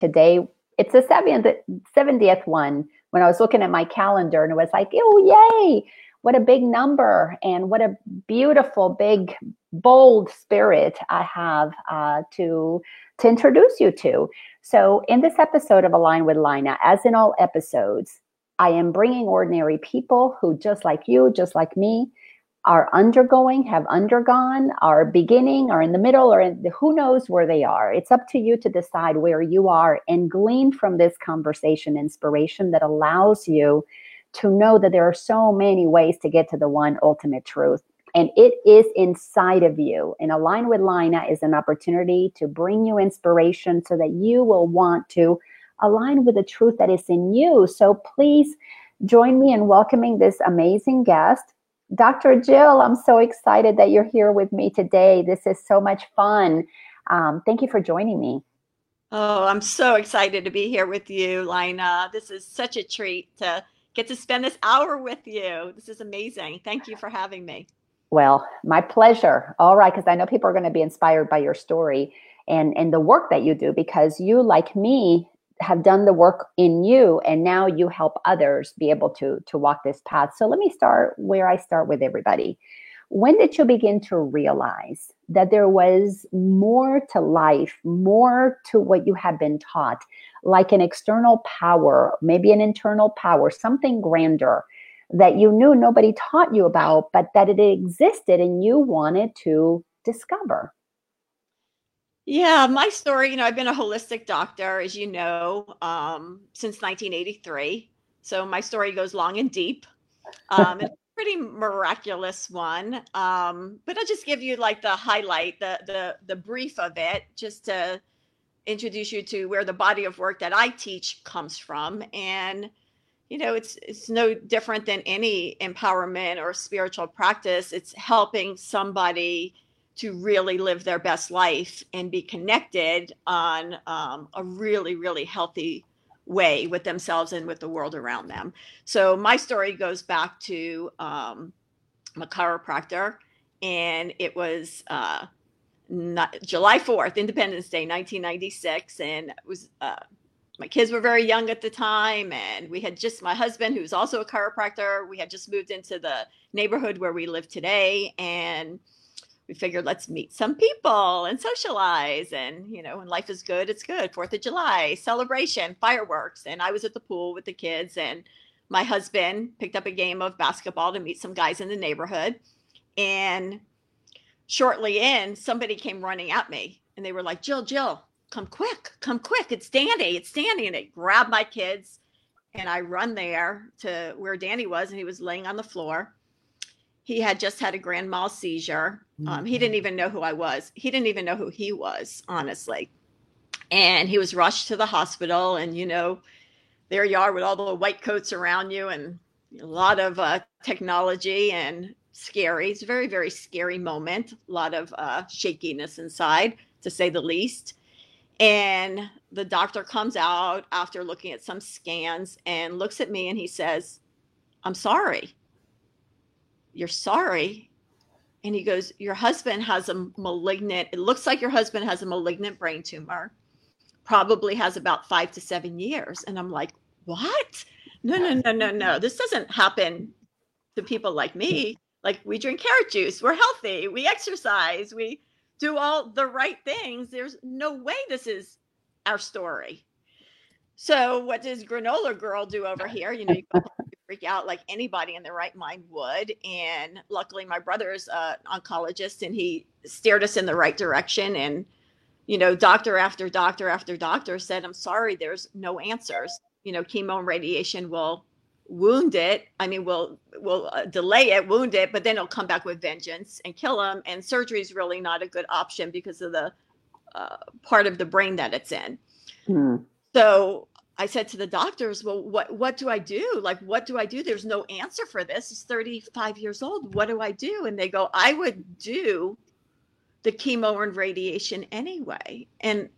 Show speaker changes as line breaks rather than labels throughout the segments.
today. It's the 70th, 70th one when I was looking at my calendar and it was like, oh, yay, what a big number and what a beautiful, big, bold spirit I have uh, to, to introduce you to. So, in this episode of Align with Lina, as in all episodes, I am bringing ordinary people who, just like you, just like me, are undergoing, have undergone, are beginning, are in the middle, or the, who knows where they are. It's up to you to decide where you are and glean from this conversation inspiration that allows you to know that there are so many ways to get to the one ultimate truth. And it is inside of you. And Align with Lina is an opportunity to bring you inspiration so that you will want to align with the truth that is in you. So please join me in welcoming this amazing guest. Dr. Jill, I'm so excited that you're here with me today. This is so much fun. Um, thank you for joining me.
Oh, I'm so excited to be here with you, Lina. This is such a treat to get to spend this hour with you. This is amazing. Thank you for having me.
Well, my pleasure. All right, because I know people are going to be inspired by your story and and the work that you do because you like me have done the work in you and now you help others be able to to walk this path. So let me start where i start with everybody. When did you begin to realize that there was more to life more to what you had been taught like an external power maybe an internal power something grander that you knew nobody taught you about but that it existed and you wanted to discover
yeah, my story, you know, I've been a holistic doctor, as you know, um, since 1983. So my story goes long and deep. Um, it's a pretty miraculous one. Um, but I'll just give you like the highlight, the the the brief of it, just to introduce you to where the body of work that I teach comes from. And you know, it's it's no different than any empowerment or spiritual practice. It's helping somebody to really live their best life and be connected on um, a really, really healthy way with themselves and with the world around them. So my story goes back to um, I'm a chiropractor, and it was uh, not, July 4th, Independence Day, 1996, and it was. Uh, my kids were very young at the time and we had just my husband who's also a chiropractor we had just moved into the neighborhood where we live today and we figured let's meet some people and socialize and you know when life is good it's good. Fourth of july celebration fireworks and i was at the pool with the kids and my husband picked up a game of basketball to meet some guys in the neighborhood and shortly in somebody came running at me and they were like jill jill come quick come quick it's danny it's danny and they grabbed my kids and i run there to where danny was and he was laying on the floor he had just had a grand mal seizure. Um, he didn't mm-hmm. even know who I was. He didn't even know who he was, honestly. And he was rushed to the hospital. And, you know, there you are with all the white coats around you and a lot of uh, technology and scary. It's a very, very scary moment. A lot of uh, shakiness inside, to say the least. And the doctor comes out after looking at some scans and looks at me and he says, I'm sorry you're sorry. And he goes, Your husband has a malignant, it looks like your husband has a malignant brain tumor, probably has about five to seven years. And I'm like, What? No, no, no, no, no. This doesn't happen to people like me. Like we drink carrot juice, we're healthy, we exercise, we do all the right things. There's no way this is our story. So what does granola girl do over here? You know, you freak out like anybody in their right mind would. And luckily, my brother's an oncologist, and he steered us in the right direction. And you know, doctor after doctor after doctor said, "I'm sorry, there's no answers. You know, chemo and radiation will wound it. I mean, will will uh, delay it, wound it, but then it'll come back with vengeance and kill him. And surgery is really not a good option because of the uh, part of the brain that it's in." Mm. So I said to the doctors, well, what, what do I do? Like, what do I do? There's no answer for this. He's 35 years old. What do I do? And they go, I would do the chemo and radiation anyway. And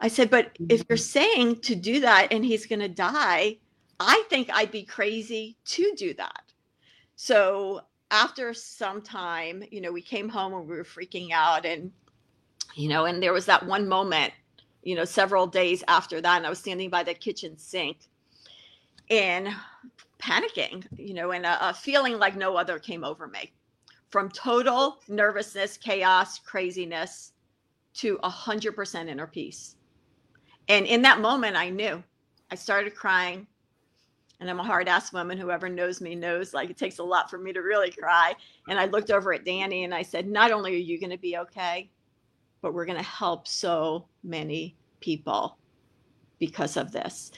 I said, but if you're mm-hmm. saying to do that and he's going to die, I think I'd be crazy to do that. So after some time, you know, we came home and we were freaking out and, you know, and there was that one moment you know, several days after that. And I was standing by the kitchen sink and panicking, you know, and a, a feeling like no other came over me from total nervousness, chaos, craziness to a hundred percent inner peace. And in that moment, I knew I started crying and I'm a hard ass woman. Whoever knows me knows like it takes a lot for me to really cry. And I looked over at Danny and I said, Not only are you going to be okay, but we're going to help so many people because of this.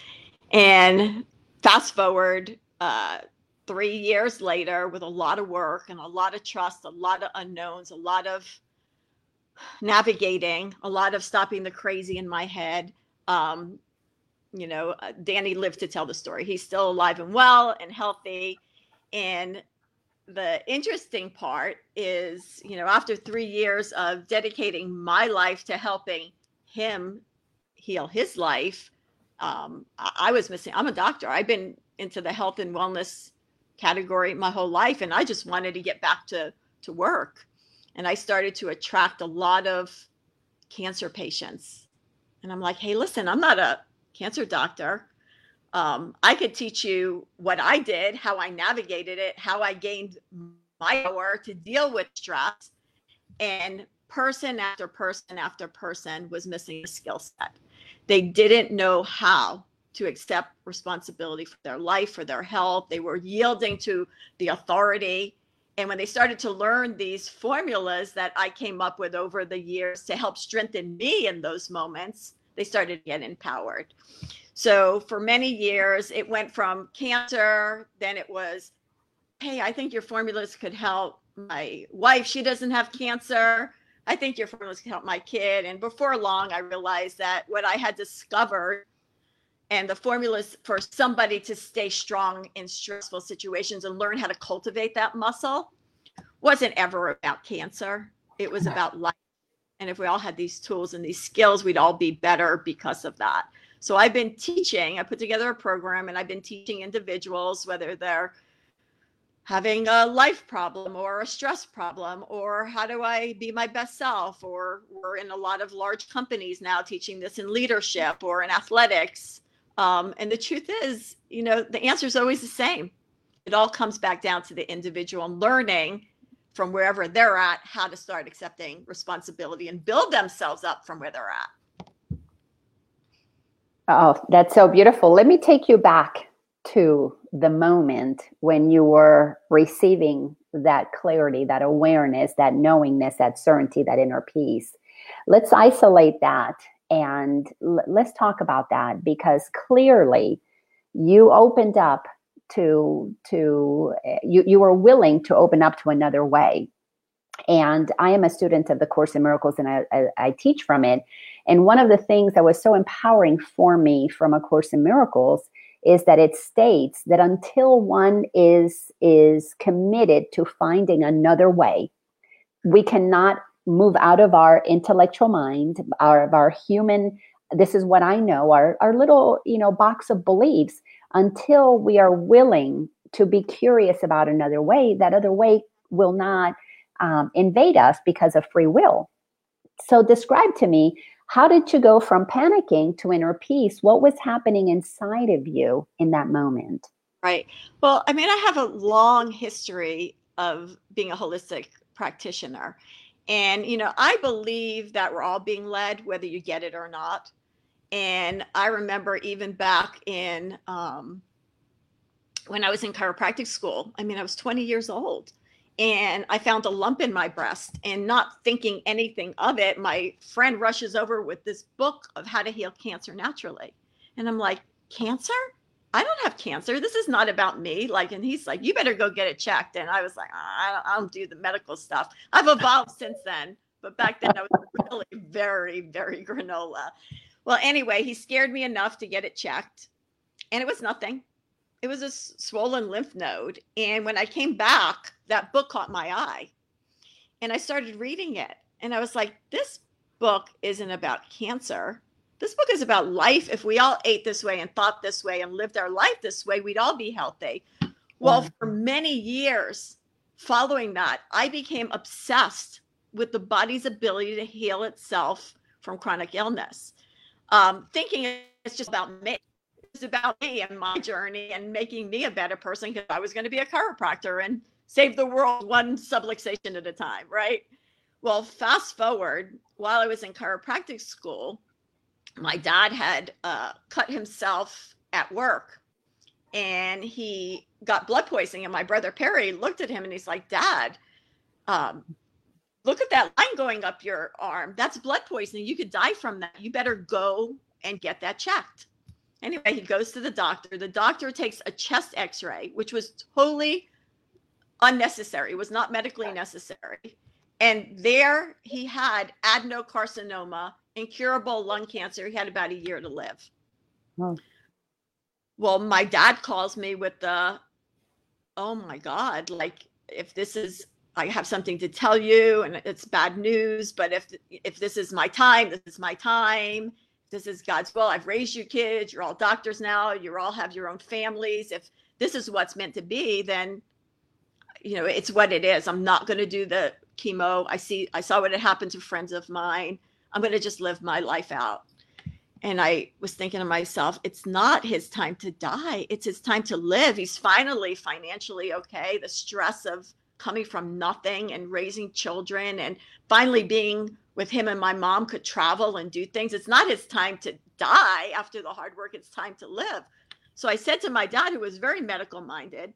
And fast forward uh, three years later, with a lot of work and a lot of trust, a lot of unknowns, a lot of navigating, a lot of stopping the crazy in my head. Um, you know, uh, Danny lived to tell the story. He's still alive and well and healthy. And the interesting part is, you know, after three years of dedicating my life to helping him heal his life, um, I, I was missing. I'm a doctor. I've been into the health and wellness category my whole life, and I just wanted to get back to to work. And I started to attract a lot of cancer patients. And I'm like, hey, listen, I'm not a cancer doctor. Um, I could teach you what I did, how I navigated it, how I gained my power to deal with stress. And person after person after person was missing a skill set. They didn't know how to accept responsibility for their life, for their health. They were yielding to the authority. And when they started to learn these formulas that I came up with over the years to help strengthen me in those moments, they started to get empowered. So for many years, it went from cancer, then it was, hey, I think your formulas could help my wife. She doesn't have cancer. I think your formulas could help my kid. And before long, I realized that what I had discovered and the formulas for somebody to stay strong in stressful situations and learn how to cultivate that muscle wasn't ever about cancer. It was about life. And if we all had these tools and these skills, we'd all be better because of that. So I've been teaching, I put together a program and I've been teaching individuals, whether they're having a life problem or a stress problem or how do i be my best self or we're in a lot of large companies now teaching this in leadership or in athletics um, and the truth is, you know, the answer is always the same. It all comes back down to the individual learning from wherever they're at how to start accepting responsibility and build themselves up from where they're at.
Oh, that's so beautiful. Let me take you back to the moment when you were receiving that clarity, that awareness, that knowingness, that certainty, that inner peace. Let's isolate that and l- let's talk about that because clearly you opened up to to eh, you you were willing to open up to another way and i am a student of the course in miracles and I, I, I, teach from it. And one of the things that was so empowering for me from a course in miracles is that it states that until one is is committed to finding another way we cannot move out of our intellectual mind, our of our human, this is what I know, our, our little, you know, box of beliefs until we are willing to be curious about another way, that other way will not um, invade us because of free will. So describe to me, how did you go from panicking to inner peace? What was happening inside of you in that moment?
Right. Well, I mean, I have a long history of being a holistic practitioner. And, you know, I believe that we're all being led, whether you get it or not. And I remember even back in um, when I was in chiropractic school, I mean, I was 20 years old and I found a lump in my breast and not thinking anything of it. My friend rushes over with this book of how to heal cancer naturally. And I'm like, cancer? I don't have cancer. This is not about me. Like, and he's like, you better go get it checked. And I was like, I don't, I don't do the medical stuff. I've evolved since then. But back then I was really very, very granola. Well, anyway, he scared me enough to get it checked. And it was nothing. It was a swollen lymph node. And when I came back, that book caught my eye. And I started reading it. And I was like, this book isn't about cancer this book is about life. If we all ate this way and thought this way and lived our life this way, we'd all be healthy. Well, for many years following that, I became obsessed with the body's ability to heal itself from chronic illness. um, thinking it's just about me. About me and my journey and making me a better person because I was going to be a chiropractor and save the world one subluxation at a time, right? Well, fast forward, while I was in chiropractic school, my dad had uh, cut himself at work and he got blood poisoning. And my brother Perry looked at him and he's like, Dad, um, look at that line going up your arm. That's blood poisoning. You could die from that. You better go and get that checked. Anyway, he goes to the doctor. The doctor takes a chest x ray, which was totally unnecessary, was not medically necessary. And there he had adenocarcinoma, incurable lung cancer. He had about a year to live. Oh. Well, my dad calls me with the, oh my God, like if this is I have something to tell you and it's bad news, but if if this is my time, this is my time. This is God's will. I've raised you kids. You're all doctors now. You all have your own families. If this is what's meant to be, then you know it's what it is. I'm not going to do the chemo. I see. I saw what had happened to friends of mine. I'm going to just live my life out. And I was thinking to myself, it's not his time to die. It's his time to live. He's finally financially okay. The stress of coming from nothing and raising children and finally being with him and my mom could travel and do things. It's not his time to die after the hard work, it's time to live. So I said to my dad, who was very medical minded,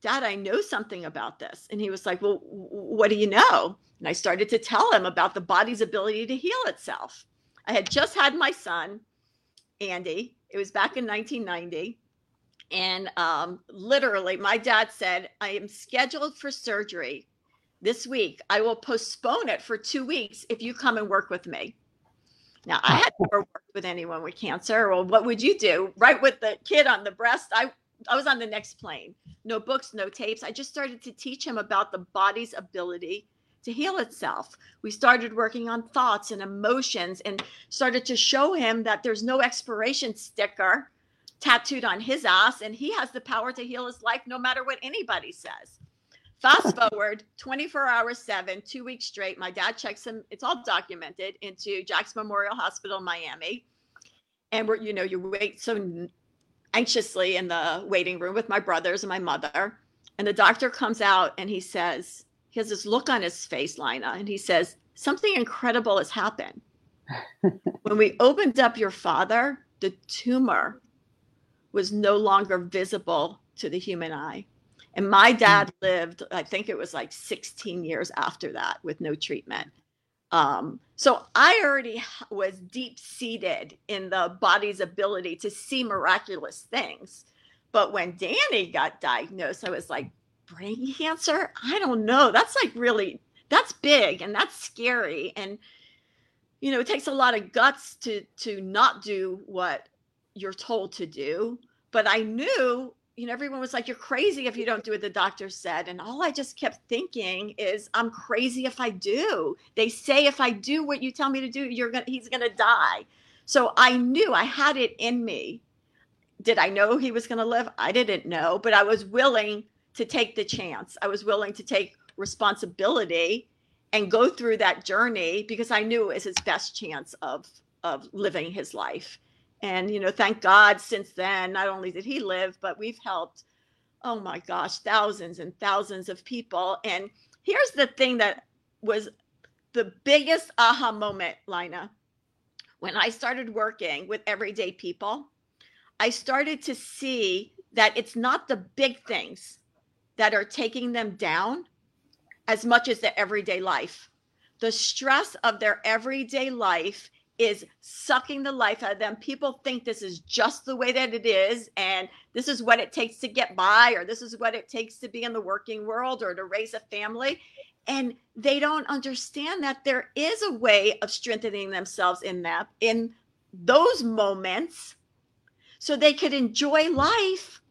Dad, I know something about this. And he was like, Well, what do you know? And I started to tell him about the body's ability to heal itself. I had just had my son, Andy. It was back in 1990. And um, literally, my dad said, I am scheduled for surgery this week. I will postpone it for two weeks if you come and work with me. Now, I had never worked with anyone with cancer. Well, what would you do? Right with the kid on the breast, I, I was on the next plane. No books, no tapes. I just started to teach him about the body's ability to heal itself. We started working on thoughts and emotions and started to show him that there's no expiration sticker tattooed on his ass, and he has the power to heal his life no matter what anybody says. Fast forward 24 hours, seven, two weeks straight. My dad checks him, it's all documented, into Jackson Memorial Hospital, Miami. And we're, you know, you wait so anxiously in the waiting room with my brothers and my mother. And the doctor comes out and he says, he has this look on his face, Lina, and he says, Something incredible has happened. when we opened up your father, the tumor was no longer visible to the human eye. And my hmm. dad lived, I think it was like 16 years after that with no treatment. Um, so I already was deep seated in the body's ability to see miraculous things. But when Danny got diagnosed, I was like, brain cancer? I don't know. That's like really, that's big and that's scary. And, you know, it takes a lot of guts to to not do what you're told to do. But I knew, you know, everyone was like, you're crazy if you don't do what the doctor said. And all I just kept thinking is, I'm crazy if I do. They say if I do what you tell me to do, you're gonna he's gonna die. So I knew I had it in me. Did I know he was gonna live? I didn't know, but I was willing to take the chance. I was willing to take responsibility and go through that journey because I knew it was his best chance of of living his life. And, you know, thank God since then, not only did he live, but we've helped, oh my gosh, thousands and thousands of people. And here's the thing that was the biggest aha moment, Lina. When I started working with everyday people, I started to see that it's not the big things that are taking them down as much as their everyday life. The stress of their everyday life is sucking the life out of them. People think this is just the way that it is, and this is what it takes to get by, or this is what it takes to be in the working world or to raise a family. And they don't understand that there is a way of strengthening themselves in that, in those moments, so they could enjoy life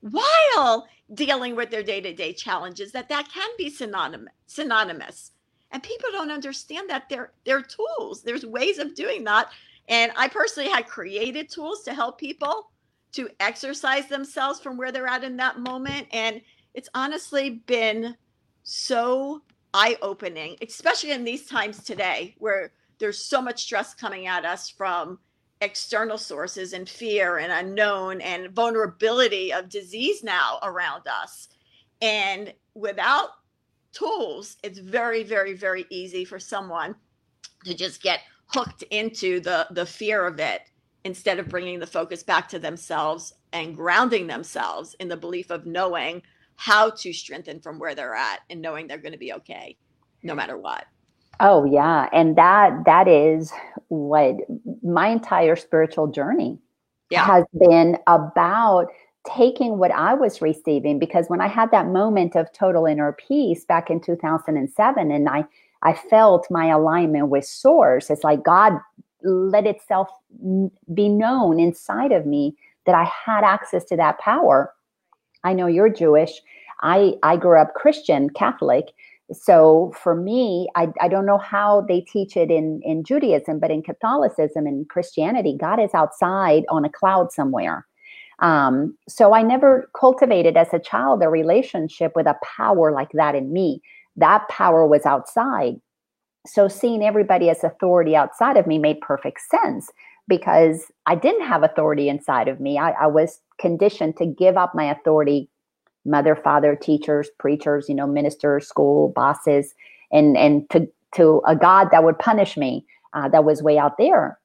while dealing with their day-to-day challenges that that can be synonymous synonymous and people don't understand that they're they're tools. There's ways of doing that. And i personally had created tools to help people to exercise themselves from where they're at in that moment. And it's honestly been so eye-opening especially in these times today where there's so much stress coming at us from external sources and fear and unknown and vulnerability of disease now around us. And without tools, it's very, very, very easy for someone to just get hooked into the the fear of it instead of bringing the focus back to themselves and grounding themselves in the belief of knowing how to strengthen from where they're at and knowing they're going to be okay no matter what
oh yeah and that that is what my entire spiritual journey yeah. has been about taking what I was receiving because when I had that moment of total inner peace back in 2007 and I I felt my alignment with source it's like God let itself be known inside of me that I had access to that power. I know you're Jewish. I I grew up Christian, Catholic. So for me, I, I don't know how they teach it in, in Judaism, but in Catholicism and Christianity, God is outside on a cloud somewhere. Um, so I never cultivated as a child a relationship with a power like that in me. That power was outside. So seeing everybody as authority outside of me made perfect sense because I didn't have authority inside of me. I, I was conditioned to give up my authority, mother, father, teachers, preachers, you know, ministers, school, bosses, and and to to a God that would punish me, uh, that was way out there.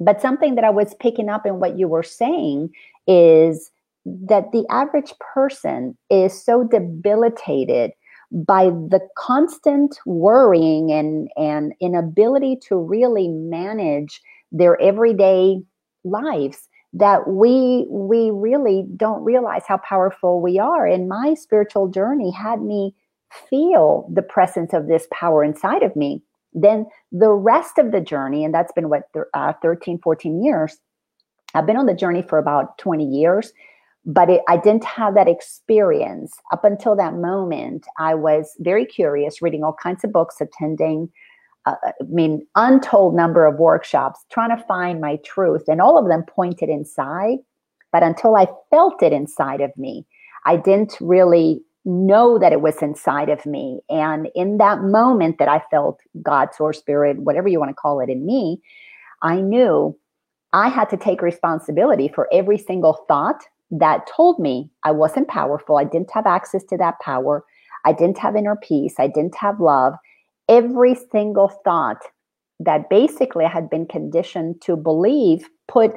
But something that I was picking up in what you were saying is that the average person is so debilitated by the constant worrying and, and inability to really manage their everyday lives that we we really don't realize how powerful we are. And my spiritual journey had me feel the presence of this power inside of me then the rest of the journey and that's been what uh, 13 14 years i've been on the journey for about 20 years but it, I didn't have that experience up until that moment. I was very curious, reading all kinds of books, attending, uh, I mean, untold number of workshops, trying to find my truth, and all of them pointed inside. But until I felt it inside of me, I didn't really know that it was inside of me. And in that moment that I felt God, source, spirit, whatever you want to call it in me, I knew I had to take responsibility for every single thought that told me I wasn't powerful. I didn't have access to that power. I didn't have inner peace. I didn't have love. Every single thought that basically I had been conditioned to believe put,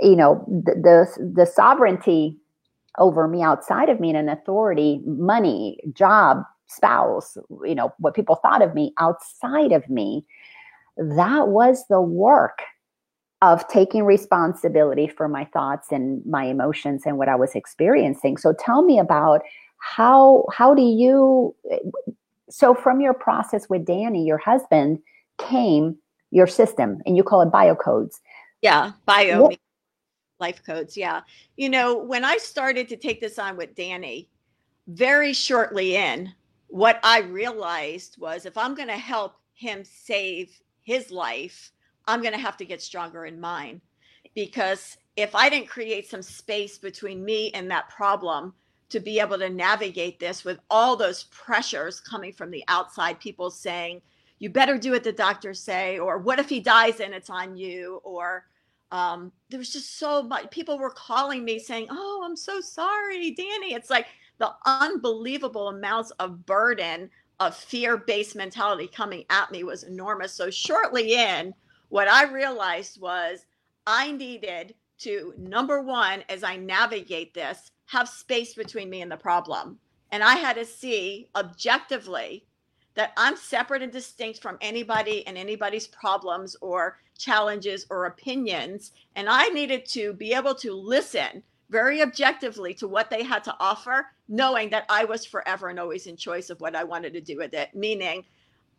you know, the, the, the sovereignty over me outside of me and an authority, money, job, spouse, you know, what people thought of me outside of me. That was the work of taking responsibility for my thoughts and my emotions and what I was experiencing. So tell me about how how do you so from your process with Danny, your husband, came your system and you call it biocodes.
Yeah, bio what? Life codes. Yeah. You know, when I started to take this on with Danny, very shortly in, what I realized was if I'm going to help him save his life, I'm going to have to get stronger in mine because if I didn't create some space between me and that problem to be able to navigate this with all those pressures coming from the outside, people saying, you better do what the doctors say, or what if he dies and it's on you, or um, there was just so much. People were calling me saying, Oh, I'm so sorry, Danny. It's like the unbelievable amounts of burden of fear based mentality coming at me was enormous. So, shortly in, what I realized was I needed to, number one, as I navigate this, have space between me and the problem. And I had to see objectively that I'm separate and distinct from anybody and anybody's problems or challenges or opinions. And I needed to be able to listen very objectively to what they had to offer, knowing that I was forever and always in choice of what I wanted to do with it, meaning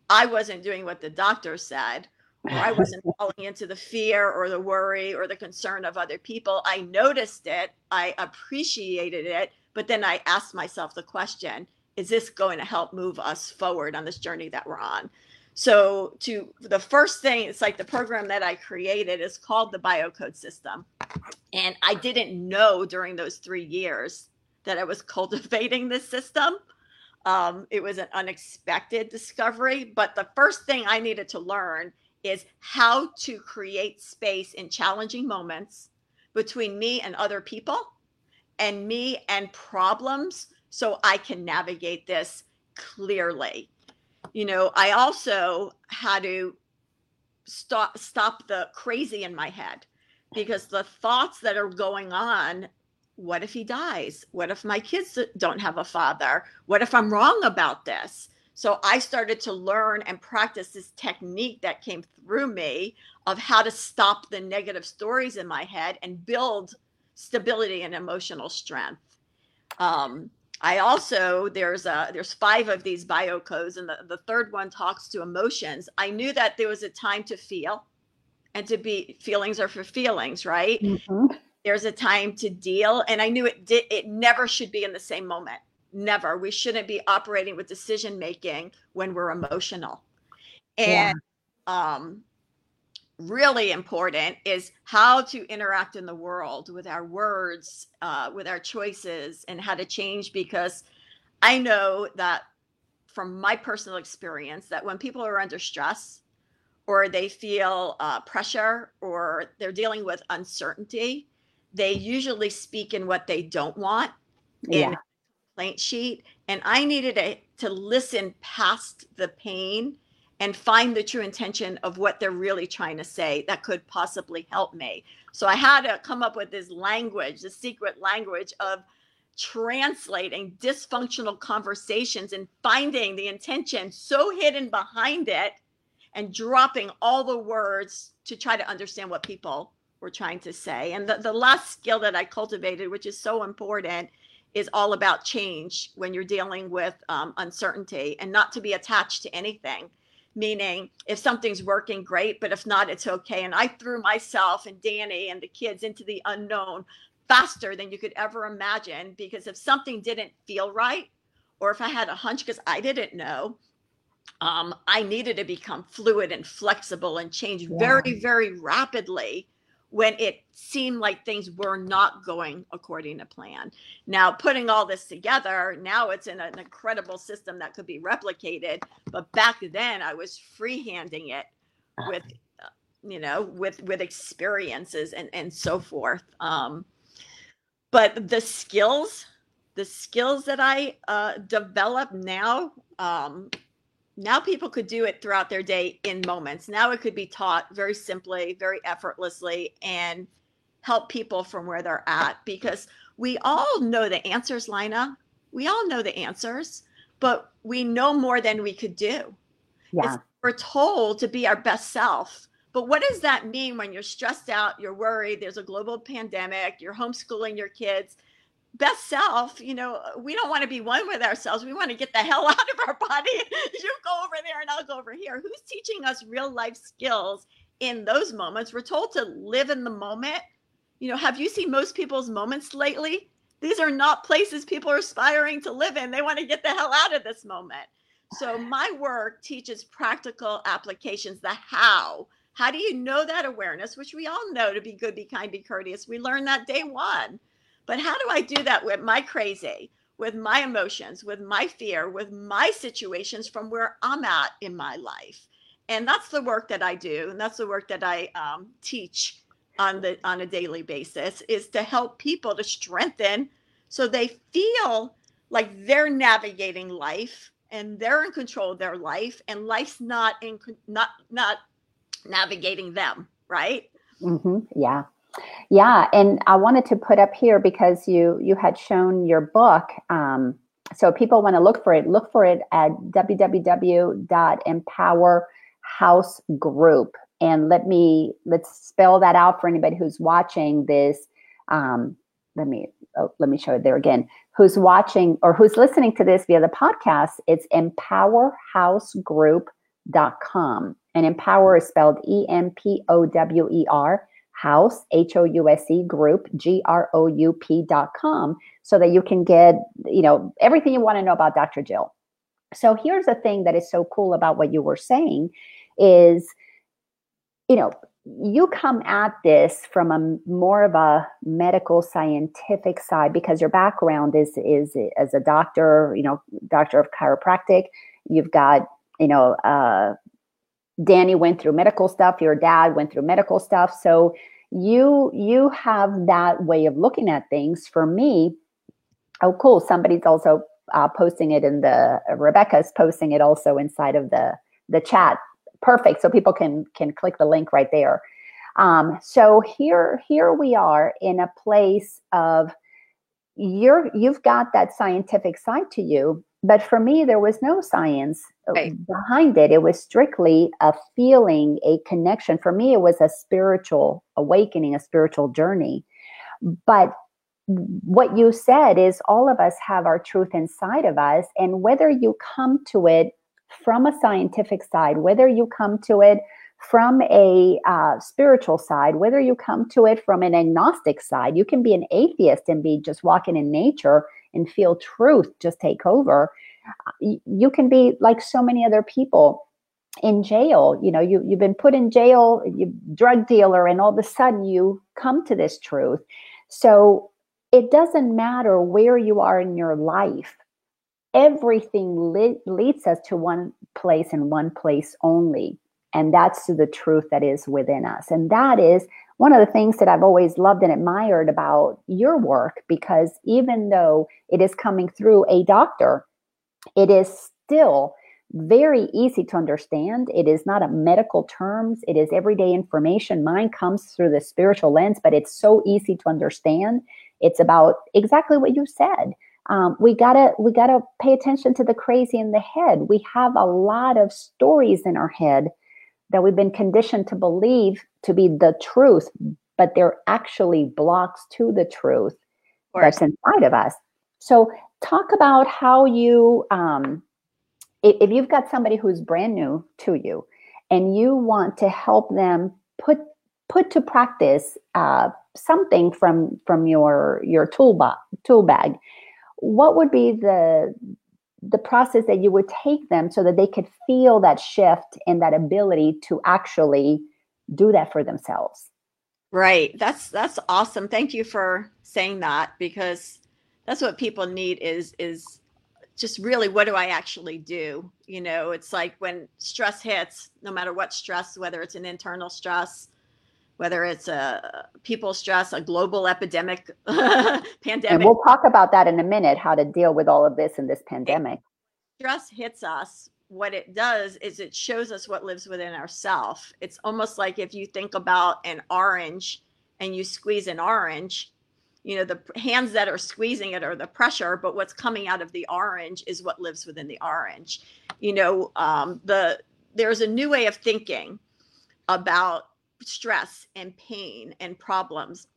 I wasn't doing what the doctor said or I wasn't falling into the fear or the worry or the concern of other people. I noticed it, I appreciated it, but then I asked myself the question is this going to help move us forward on this journey that we're on? So, to the first thing, it's like the program that I created is called the Biocode System. And I didn't know during those three years that I was cultivating this system. Um, it was an unexpected discovery. But the first thing I needed to learn is how to create space in challenging moments between me and other people and me and problems so I can navigate this clearly. You know, I also had to stop stop the crazy in my head because the thoughts that are going on what if he dies? What if my kids don't have a father? What if i'm wrong about this? So i started to learn and practice this technique that came through me of how to stop the negative stories in my head and build stability and emotional strength. Um, I also there's a there's five of these bio codes, and the, the third one talks to emotions. I knew that there was a time to feel and to be feelings are for feelings, right? Mm-hmm. There's a time to deal. And I knew it did it never should be in the same moment. Never. We shouldn't be operating with decision making when we're emotional. And yeah. um really important is how to interact in the world with our words, uh, with our choices, and how to change. Because I know that from my personal experience, that when people are under stress or they feel uh, pressure or they're dealing with uncertainty, they usually speak in what they don't want yeah. in a complaint sheet. And I needed to, to listen past the pain and find the true intention of what they're really trying to say that could possibly help me. So I had to come up with this language, the secret language of translating dysfunctional conversations and finding the intention so hidden behind it and dropping all the words to try to understand what people were trying to say. And the, the last skill that I cultivated, which is so important, is all about change when you're dealing with um, uncertainty and not to be attached to anything meaning if something's working great but if not it's okay and i threw myself and danny and the kids into the unknown faster than you could ever imagine because if something didn't feel right or if i had a hunch because i didn't know um, i needed to become fluid and flexible and change yeah. very very rapidly when it seemed like things were not going according to plan. Now, putting all this together, now it's in an incredible system that could be replicated. But back then, I was freehanding it with, uh, you know, with with experiences and and so forth. Um, but the skills, the skills that I uh, develop now, um, now people could do it throughout their day in moments. Now it could be taught very simply, very effortlessly, and help people from where they're at because we all know the answers, Lina. We all know the answers, but we know more than we could do. Yeah. It's, we're told to be our best self. But what does that mean when you're stressed out, you're worried, there's a global pandemic, you're homeschooling your kids? Best self, you know, uh, we don't want to be one with ourselves. We want to get the hell out of our body. you go over there and I'll go over here. Who's teaching us real life skills in those moments? We're told to live in the moment. You know, have you seen most people's moments lately? These are not places people are aspiring to live in. They want to get the hell out of this moment. So, my work teaches practical applications, the how. How do you know that awareness, which we all know to be good, be kind, be courteous? We learned that day one but how do I do that with my crazy, with my emotions, with my fear, with my situations from where I'm at in my life? And that's the work that I do, and that's the work that I um, teach on the on a daily basis is to help people to strengthen so they feel like they're navigating life and they're in control of their life and life's not in not not navigating them right
mm-hmm. yeah yeah, and I wanted to put up here because you you had shown your book. Um, so people want to look for it. Look for it at www.empowerhousegroup. And let me let's spell that out for anybody who's watching this. Um, let me oh, let me show it there again. Who's watching or who's listening to this via the podcast? It's empowerhousegroup.com. And empower is spelled E M P O W E R house, H O U S E group, G R O U P dot com, so that you can get, you know, everything you want to know about Dr. Jill. So here's the thing that is so cool about what you were saying is, you know, you come at this from a more of a medical scientific side because your background is is as a doctor, you know, doctor of chiropractic. You've got, you know, uh, Danny went through medical stuff. Your dad went through medical stuff. So you you have that way of looking at things. For me, oh, cool. Somebody's also uh, posting it in the uh, Rebecca's posting it also inside of the the chat. Perfect. So people can can click the link right there. Um, so here here we are in a place of you're you've got that scientific side to you but for me there was no science right. behind it it was strictly a feeling a connection for me it was a spiritual awakening a spiritual journey but what you said is all of us have our truth inside of us and whether you come to it from a scientific side whether you come to it from a uh, spiritual side, whether you come to it from an agnostic side, you can be an atheist and be just walking in nature and feel truth just take over. You can be like so many other people in jail. You know, you, you've been put in jail, you drug dealer, and all of a sudden you come to this truth. So it doesn't matter where you are in your life. Everything le- leads us to one place and one place only and that's to the truth that is within us. And that is one of the things that I've always loved and admired about your work, because even though it is coming through a doctor, it is still very easy to understand. It is not a medical terms, it is everyday information. Mine comes through the spiritual lens, but it's so easy to understand. It's about exactly what you said. Um, we gotta we gotta pay attention to the crazy in the head. We have a lot of stories in our head that we've been conditioned to believe to be the truth, but they're actually blocks to the truth that's inside of us. So, talk about how you, um, if you've got somebody who's brand new to you, and you want to help them put put to practice uh, something from from your your tool, tool bag, what would be the the process that you would take them so that they could feel that shift and that ability to actually do that for themselves?
Right. That's that's awesome. Thank you for saying that because that's what people need is is just really what do i actually do you know it's like when stress hits no matter what stress whether it's an internal stress whether it's a people stress, a global epidemic, pandemic.
And we'll talk about that in a minute, how to deal with all of this in this pandemic.
Stress hits us. What it does is it shows us what lives within ourself. It's almost like if you think about an orange and you squeeze an orange, you know, the hands that are squeezing it are the pressure, but what's coming out of the orange is what lives within the orange. You know, um, the there's a new way of thinking about stress and pain and problems.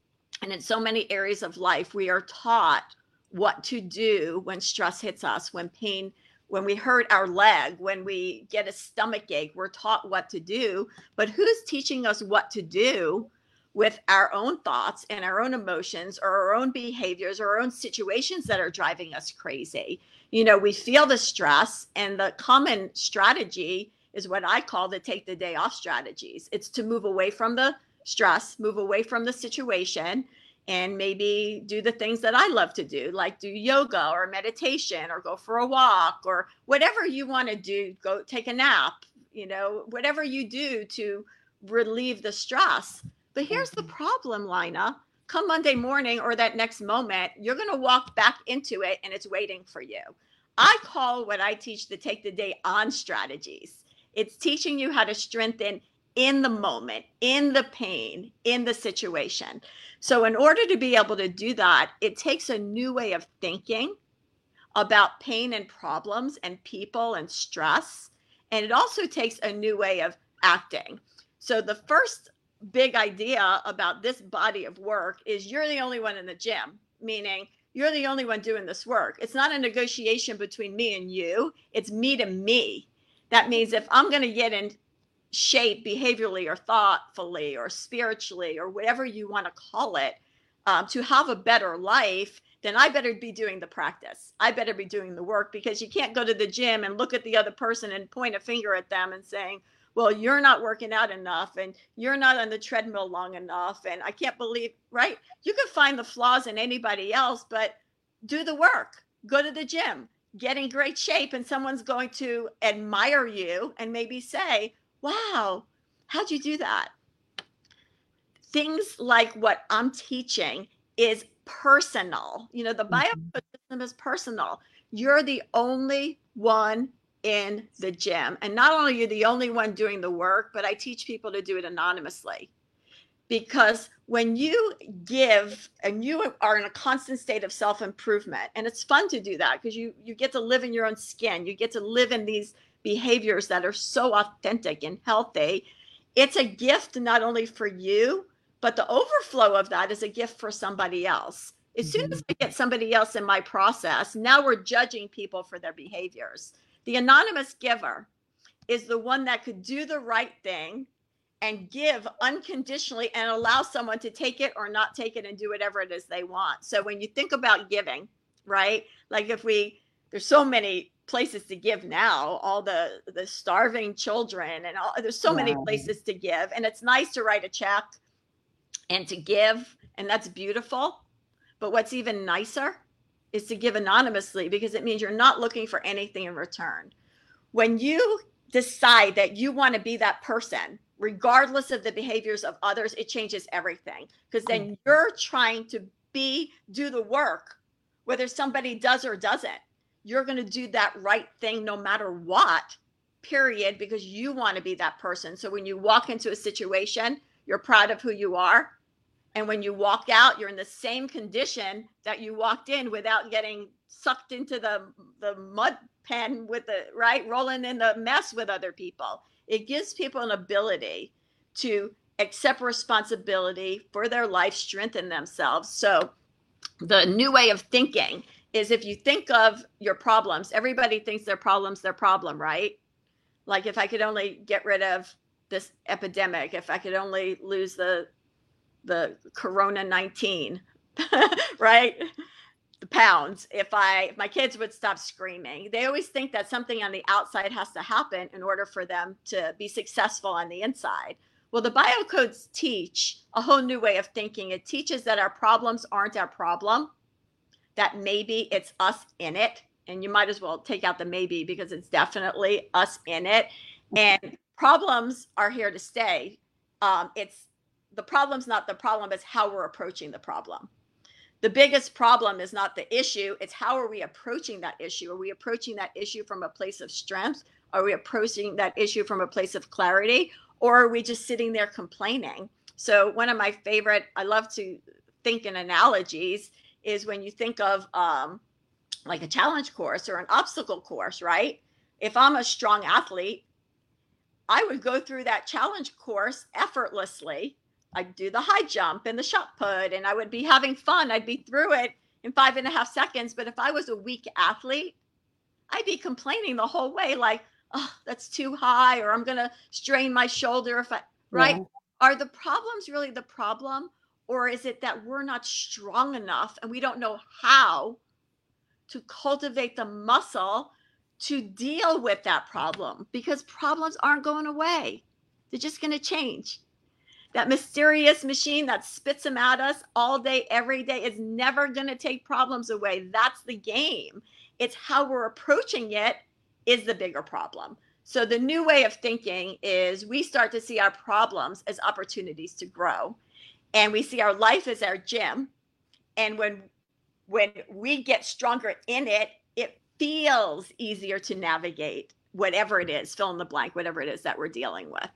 And in so many areas of life, we are taught what to do when stress hits us, when pain, when we hurt our leg, when we get a stomach ache, we're taught what to do. But who's teaching us what to do with our own thoughts and our own emotions or our own behaviors or our own situations that are driving us crazy? You know, we feel the stress, and the common strategy is what I call the take the day off strategies. It's to move away from the stress, move away from the situation, and maybe do the things that I love to do, like do yoga or meditation or go for a walk or whatever you want to do, go take a nap, you know, whatever you do to relieve the stress. But here's the mm-hmm. problem, Lina. Come Monday morning or that next moment, you're going to walk back into it and it's waiting for you. I call what I teach the take the day on strategies. It's teaching you how to strengthen in the moment, in the pain, in the situation. So, in order to be able to do that, it takes a new way of thinking about pain and problems and people and stress. And it also takes a new way of acting. So, the first big idea about this body of work is you're the only one in the gym, meaning you're the only one doing this work. It's not a negotiation between me and you, it's me to me. That means if I'm going to get in shape behaviorally or thoughtfully or spiritually or whatever you want to call it um, to have a better life, then I better be doing the practice. I better be doing the work because you can't go to the gym and look at the other person and point a finger at them and saying, well, you're not working out enough and you're not on the treadmill long enough. And I can't believe, right? You can find the flaws in anybody else, but do the work. Go to the gym, get in great shape, and someone's going to admire you and maybe say, wow, how'd you do that? Things like what I'm teaching is personal. You know, the bio mm-hmm. system is personal. You're the only one in the gym. And not only are you the only one doing the work, but I teach people to do it anonymously. Because when you give and you are in a constant state of self-improvement, and it's fun to do that because you you get to live in your own skin, you get to live in these behaviors that are so authentic and healthy. It's a gift not only for you, but the overflow of that is a gift for somebody else. As soon mm-hmm. as I get somebody else in my process, now we're judging people for their behaviors. The anonymous giver is the one that could do the right thing and give unconditionally and allow someone to take it or not take it and do whatever it is they want. So when you think about giving, right? Like if we there's so many places to give now, all the the starving children and all there's so many places to give and it's nice to write a check and to give and that's beautiful. But what's even nicer is to give anonymously because it means you're not looking for anything in return. When you decide that you want to be that person, regardless of the behaviors of others, it changes everything because then mm. you're trying to be, do the work, whether somebody does or doesn't. You're going to do that right thing no matter what, period, because you want to be that person. So when you walk into a situation, you're proud of who you are and when you walk out you're in the same condition that you walked in without getting sucked into the the mud pen with the right? Rolling in the mess with other people. It gives people an ability to accept responsibility for their life strengthen themselves. So the new way of thinking is if you think of your problems everybody thinks their problems their problem right? Like if i could only get rid of this epidemic if i could only lose the the corona 19 right? The pounds. If i if my kids would stop screaming. They always think that something on the outside has to happen in order for them to be successful on the inside. Well the biocodes teach a whole new way of thinking. It teaches that our problems aren't our problem that maybe it's us in it and you might as well take out the maybe because it's definitely us in it. And problems are here to stay. Um, it's the problem's not the problem, it's how we're approaching the problem. The biggest problem is not the issue, it's how are we approaching that issue? Are we approaching that issue from a place of strength? Are we approaching that issue from a place of clarity? Or are we just sitting there complaining? So, one of my favorite, I love to think in analogies, is when you think of um, like a challenge course or an obstacle course, right? If I'm a strong athlete, I would go through that challenge course effortlessly I'd do the high jump and the shot put, and I would be having fun. I'd be through it in five and a half seconds. But if I was a weak athlete, I'd be complaining the whole way, like, oh, that's too high, or I'm going to strain my shoulder if I, right? Yeah. Are the problems really the problem? Or is it that we're not strong enough and we don't know how to cultivate the muscle to deal with that problem? Because problems aren't going away, they're just going to change that mysterious machine that spits them at us all day, every day is never going to take problems away. That's the game. It's how we're approaching it is the bigger problem. So the new way of thinking is we start to see our problems as opportunities to grow. And we see our life as our gym. And when when we get stronger in it, it feels easier to navigate whatever it is, fill in the blank, whatever it is that we're dealing with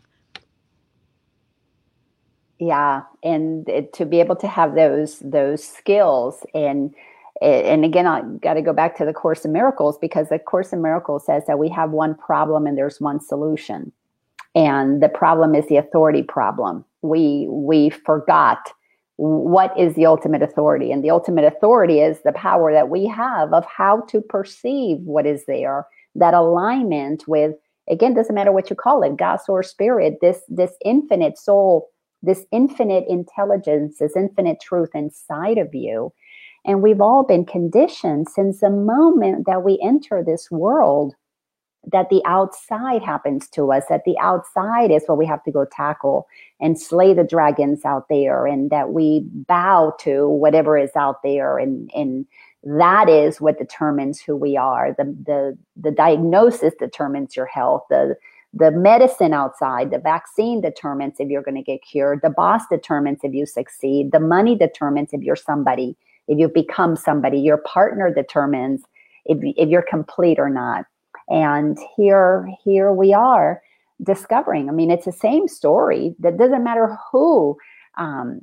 yeah and it, to be able to have those those skills and and again i got to go back to the course in miracles because the course in miracles says that we have one problem and there's one solution. And the problem is the authority problem. We we forgot what is the ultimate authority. And the ultimate authority is the power that we have of how to perceive what is there that alignment with again doesn't matter what you call it god or spirit this this infinite soul this infinite intelligence, this infinite truth inside of you. And we've all been conditioned since the moment that we enter this world that the outside happens to us, that the outside is what we have to go tackle and slay the dragons out there, and that we bow to whatever is out there. And, that is what determines who we are. The, the, the diagnosis determines your health. The, the medicine outside, the vaccine determines if you're going to get cured. The boss determines if you succeed. The money determines if you're somebody, if you become somebody. Your partner determines if, if you're complete or not. And here, here we are discovering. I mean, it's the same story. That doesn't matter who um,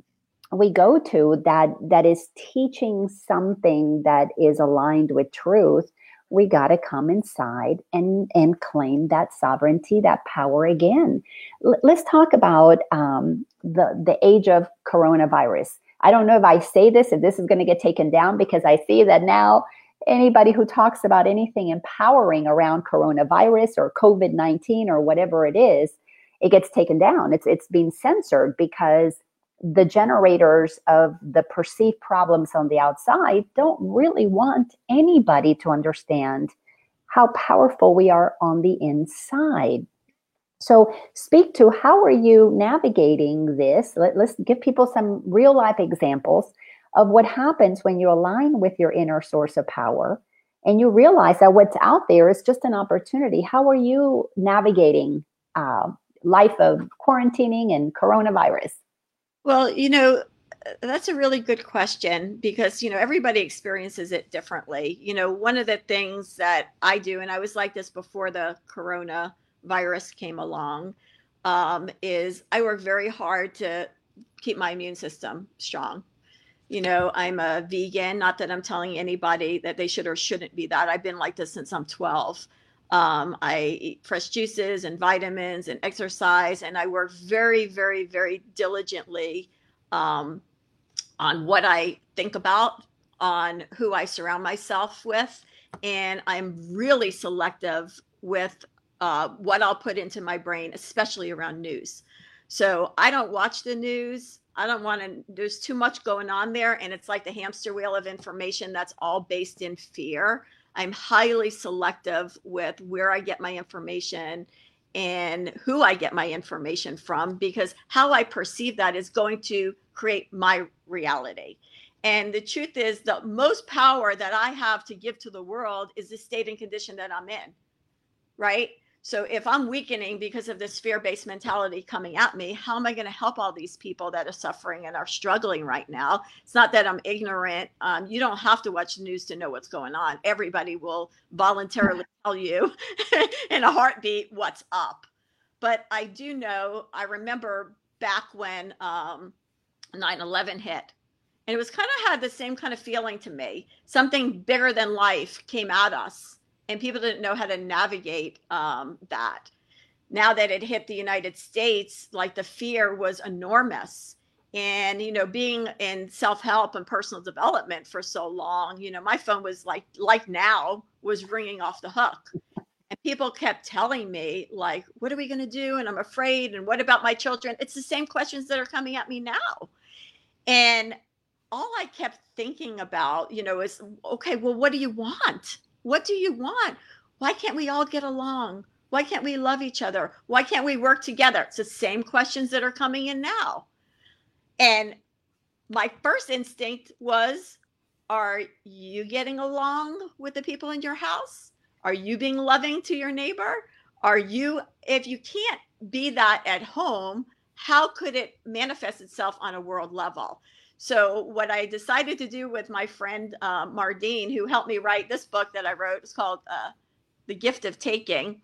we go to that that is teaching something that is aligned with truth we got to come inside and and claim that sovereignty, that power again. L- let's talk about um, the the age of coronavirus. I don't know if I say this if this is going to get taken down because I see that now anybody who talks about anything empowering around coronavirus or COVID nineteen or whatever it is, it gets taken down. It's it's being censored because the generators of the perceived problems on the outside don't really want anybody to understand how powerful we are on the inside. So, speak to how are you navigating this? Let, us give people some real life examples of what happens when you align with your inner source of power and you realize that what's out there is just an opportunity. How are you navigating uh, life of quarantining and coronavirus?
Well, you know, that's a really good question because, you know, everybody experiences it differently. You know, one of the things that I do, and I was like this before the corona virus came along, um, is I work very hard to keep my immune system strong. You know, I'm a vegan, not that I'm telling anybody that they should or shouldn't be that. I've been like this since I'm 12. Um, I eat fresh juices and vitamins and exercise, and I work very, very, very diligently um, on what I think about, on who I surround myself with, and I'm really selective with uh, what I'll put into my brain, especially around news. So I don't watch the news. I don't want to, there's too much going on there. And it's like the hamster wheel of information that's all based in fear. I'm highly selective with where I get my information and who I get my information from because how I perceive that is going to create my reality. And the truth is, the most power that I have to give to the world is the state and condition that I'm in, right? So if I'm weakening because of this fear-based mentality coming at me, how am I going to help all these people that are suffering and are struggling right now? It's not that I'm ignorant. Um, you don't have to watch the news to know what's going on. Everybody will voluntarily tell you in a heartbeat what's up. But I do know. I remember back when um, 9/11 hit, and it was kind of had the same kind of feeling to me. Something bigger than life came at us and people didn't know how to navigate um, that. Now that it hit the United States, like the fear was enormous. And, you know, being in self help and personal development for so long, you know, my phone was like, like now, was ringing off the hook. And people kept telling me, like, what are we going to do? And I'm afraid. And what about my children? It's the same questions that are coming at me now. And all I kept thinking about, you know, is okay, well, what do you want? What do you want? Why can't we all get along? Why can't we love each other? Why can't we work together? It's the same questions that are coming in now. And my first instinct was Are you getting along with the people in your house? Are you being loving to your neighbor? Are you, if you can't be that at home, how could it manifest itself on a world level? So what I decided to do with my friend uh, Mardine, who helped me write this book that I wrote, it's called uh, "The Gift of Taking,"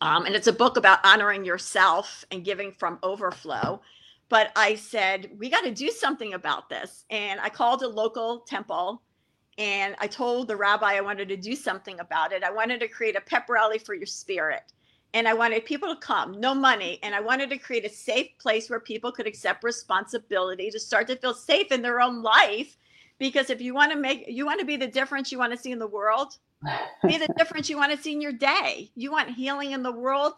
um, and it's a book about honoring yourself and giving from overflow. But I said we got to do something about this, and I called a local temple. And I told the rabbi I wanted to do something about it. I wanted to create a pep rally for your spirit and I wanted people to come, no money. And I wanted to create a safe place where people could accept responsibility to start to feel safe in their own life. Because if you want to make, you want to be the difference you want to see in the world, be the difference you want to see in your day. You want healing in the world,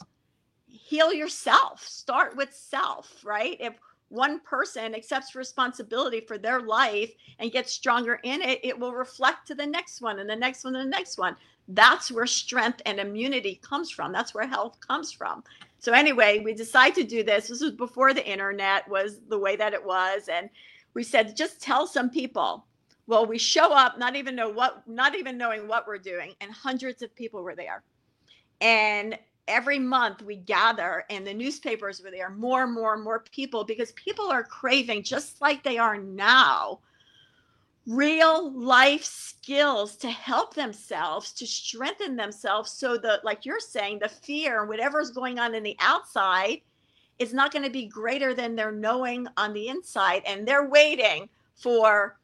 heal yourself. Start with self, right? If one person accepts responsibility for their life and gets stronger in it, it will reflect to the next one and the next one and the next one that's where strength and immunity comes from. That's where health comes from. So anyway, we decided to do this. This was before the internet was the way that it was. And we said, just tell some people. Well, we show up, not even know what, not even knowing what we're doing, and hundreds of people were there. And every month we gather and the newspapers were there more and more and more people because people are craving just like they are now real life skills to help themselves to strengthen themselves. So that like you're saying the fear and whatever's going on in the outside is not going to be greater than their knowing on the inside. And they're waiting for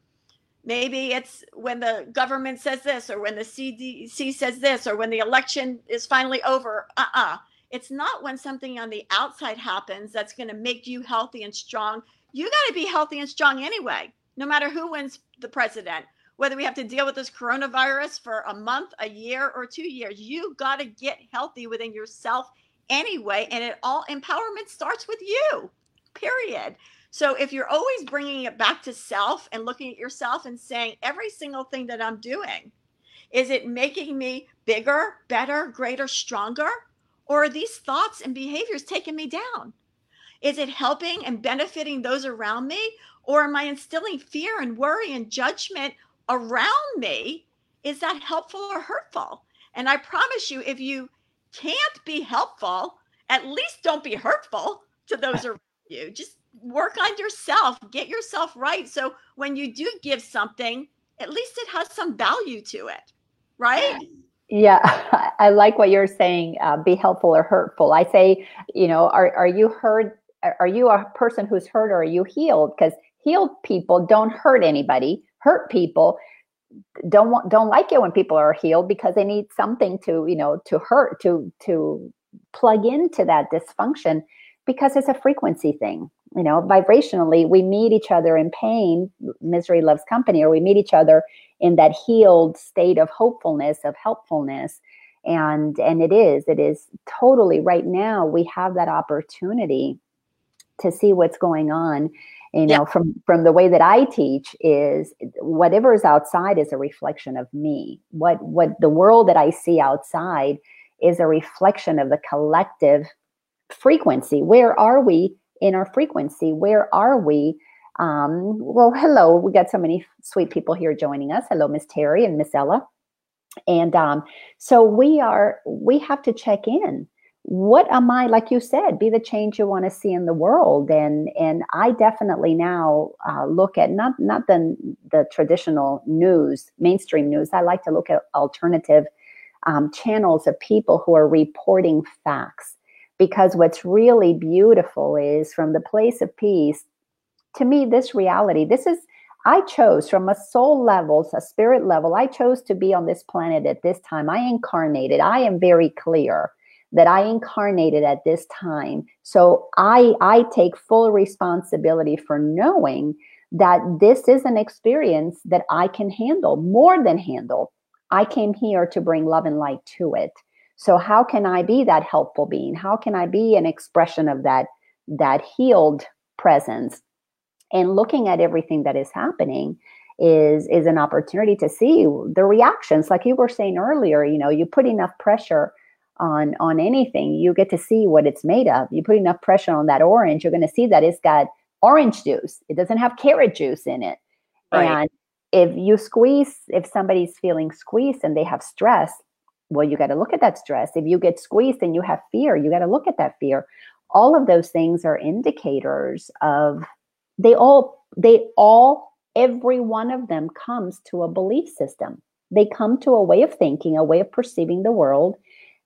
maybe it's when the government says this or when the CDC says this or when the election is finally over uh-uh it's not when something on the outside happens that's going to make you healthy and strong you got to be healthy and strong anyway no matter who wins the president, whether we have to deal with this coronavirus for a month, a year, or two years, you got to get healthy within yourself anyway. And it all empowerment starts with you, period. So if you're always bringing it back to self and looking at yourself and saying, every single thing that I'm doing, is it making me bigger, better, greater, stronger? Or are these thoughts and behaviors taking me down? Is it helping and benefiting those around me? Or am I instilling fear and worry and judgment around me? Is that helpful or hurtful? And I promise you, if you can't be helpful, at least don't be hurtful to those around you. Just work on yourself, get yourself right. So when you do give something, at least it has some value to it, right?
Yeah, I like what you're saying. Uh, be helpful or hurtful. I say, you know, are are you hurt? Are you a person who's hurt or are you healed? Because healed people don't hurt anybody. Hurt people don't want don't like it when people are healed because they need something to you know to hurt to to plug into that dysfunction because it's a frequency thing you know vibrationally we meet each other in pain. Misery loves company or we meet each other in that healed state of hopefulness of helpfulness. And and it is it is totally right now we have that opportunity to see what's going on. You know yeah. from from the way that i teach is whatever is outside is a reflection of me. What what the world that i see outside is a reflection of the collective frequency. Where are we in our frequency. Where are we? Um, well hello we got so many sweet people here joining us. Hello miss terry and miss ella. And um, so we are we have to check in. What am i like you said be the change you want to see in the world. And and i definitely now uh, look at not not the the traditional news mainstream news. I like to look at alternative um, channels of people who are reporting facts because what's really beautiful is from the place of peace to me this reality this is i chose from a soul level a spirit level i chose to be on this planet at this time i incarnated i am very clear that I incarnated at this time. So I I take full responsibility for knowing that this is an experience that I can handle, more than handle. I came here to bring love and light to it. So how can I be that helpful being? How can I be an expression of that that healed presence? And looking at everything that is happening is is an opportunity to see the reactions like you were saying earlier you know you put enough pressure on on anything you get to see what it's made of you put enough pressure on that orange you're going to see that it's got orange juice it doesn't have carrot juice in it right. and if you squeeze if somebody's feeling squeezed and they have stress well you got to look at that stress if you get squeezed and you have fear you got to look at that fear all of those things are indicators of they all they all every one of them comes to a belief system they come to a way of thinking a way of perceiving the world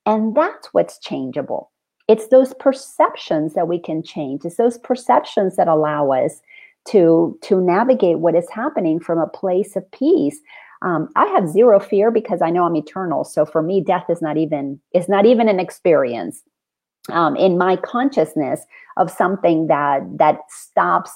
and that's what's changeable. It's those perceptions that we can change. It's those perceptions that allow us to to navigate what is happening from a place of peace. Um, I have zero fear because I know I'm eternal. So for me, death is not even it's not even an experience. Um, in my consciousness of something that that stops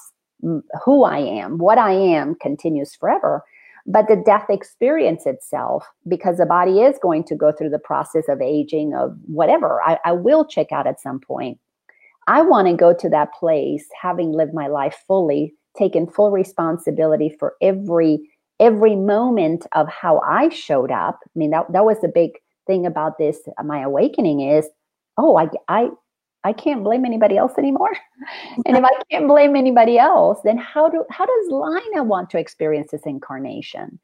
who I am, what I am continues forever but the death experience itself because the body is going to go through the process of aging of whatever I, I will check out at some point i want to go to that place having lived my life fully taken full responsibility for every every moment of how i showed up i mean that, that was the big thing about this uh, my awakening is oh i i I can't blame anybody else anymore. and if I can't blame anybody else, then how do how does Lina want to experience this incarnation?